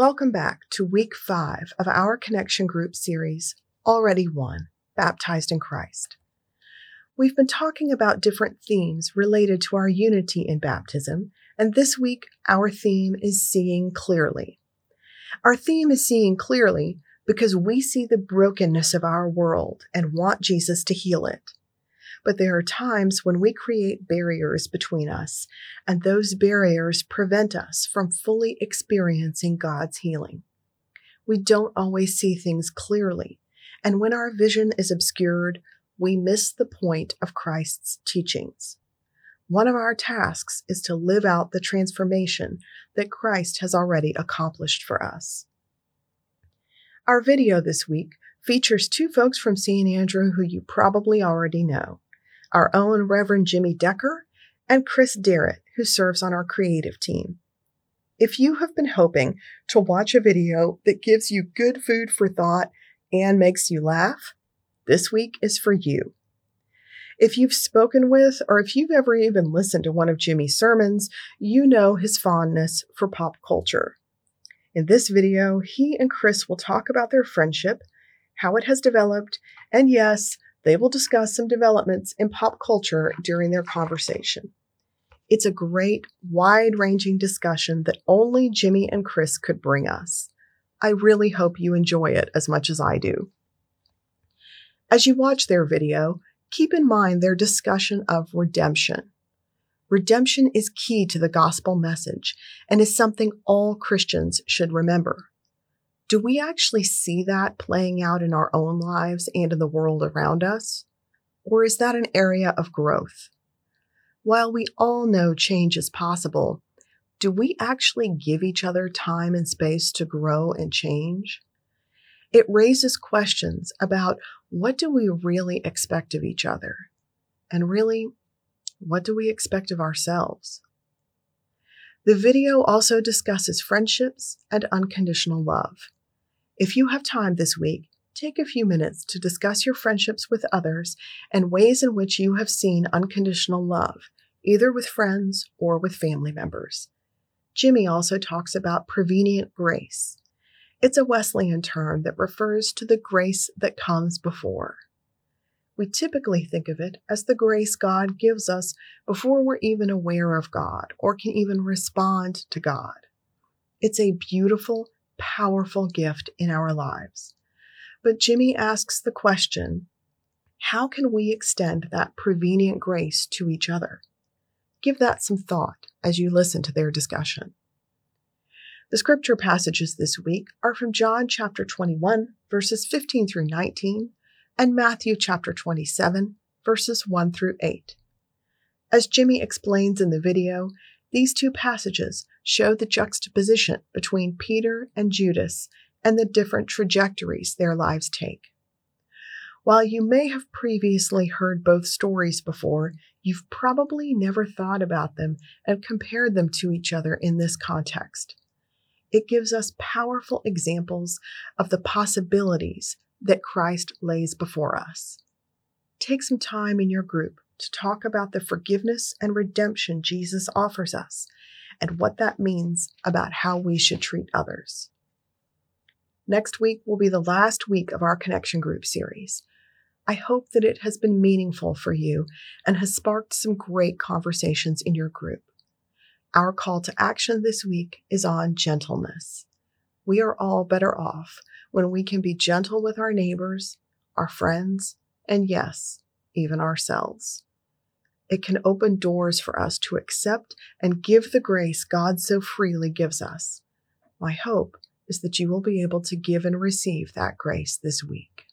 Welcome back to week five of our connection group series, Already One Baptized in Christ. We've been talking about different themes related to our unity in baptism, and this week our theme is Seeing Clearly. Our theme is Seeing Clearly because we see the brokenness of our world and want Jesus to heal it. But there are times when we create barriers between us, and those barriers prevent us from fully experiencing God's healing. We don't always see things clearly, and when our vision is obscured, we miss the point of Christ's teachings. One of our tasks is to live out the transformation that Christ has already accomplished for us. Our video this week features two folks from St. Andrew who you probably already know our own Reverend Jimmy Decker and Chris Darrett, who serves on our creative team. If you have been hoping to watch a video that gives you good food for thought and makes you laugh, this week is for you. If you've spoken with or if you've ever even listened to one of Jimmy's sermons, you know his fondness for pop culture. In this video, he and Chris will talk about their friendship, how it has developed, and yes, they will discuss some developments in pop culture during their conversation. It's a great, wide ranging discussion that only Jimmy and Chris could bring us. I really hope you enjoy it as much as I do. As you watch their video, keep in mind their discussion of redemption. Redemption is key to the gospel message and is something all Christians should remember. Do we actually see that playing out in our own lives and in the world around us? Or is that an area of growth? While we all know change is possible, do we actually give each other time and space to grow and change? It raises questions about what do we really expect of each other? And really, what do we expect of ourselves? The video also discusses friendships and unconditional love. If you have time this week, take a few minutes to discuss your friendships with others and ways in which you have seen unconditional love, either with friends or with family members. Jimmy also talks about prevenient grace. It's a Wesleyan term that refers to the grace that comes before we typically think of it as the grace God gives us before we're even aware of God or can even respond to God. It's a beautiful, powerful gift in our lives. But Jimmy asks the question how can we extend that prevenient grace to each other? Give that some thought as you listen to their discussion. The scripture passages this week are from John chapter 21, verses 15 through 19, and Matthew chapter 27, verses 1 through 8. As Jimmy explains in the video, these two passages show the juxtaposition between Peter and Judas and the different trajectories their lives take. While you may have previously heard both stories before, you've probably never thought about them and compared them to each other in this context. It gives us powerful examples of the possibilities that Christ lays before us. Take some time in your group to talk about the forgiveness and redemption Jesus offers us and what that means about how we should treat others. Next week will be the last week of our Connection Group series. I hope that it has been meaningful for you and has sparked some great conversations in your group. Our call to action this week is on gentleness. We are all better off when we can be gentle with our neighbors, our friends, and yes, even ourselves. It can open doors for us to accept and give the grace God so freely gives us. My hope is that you will be able to give and receive that grace this week.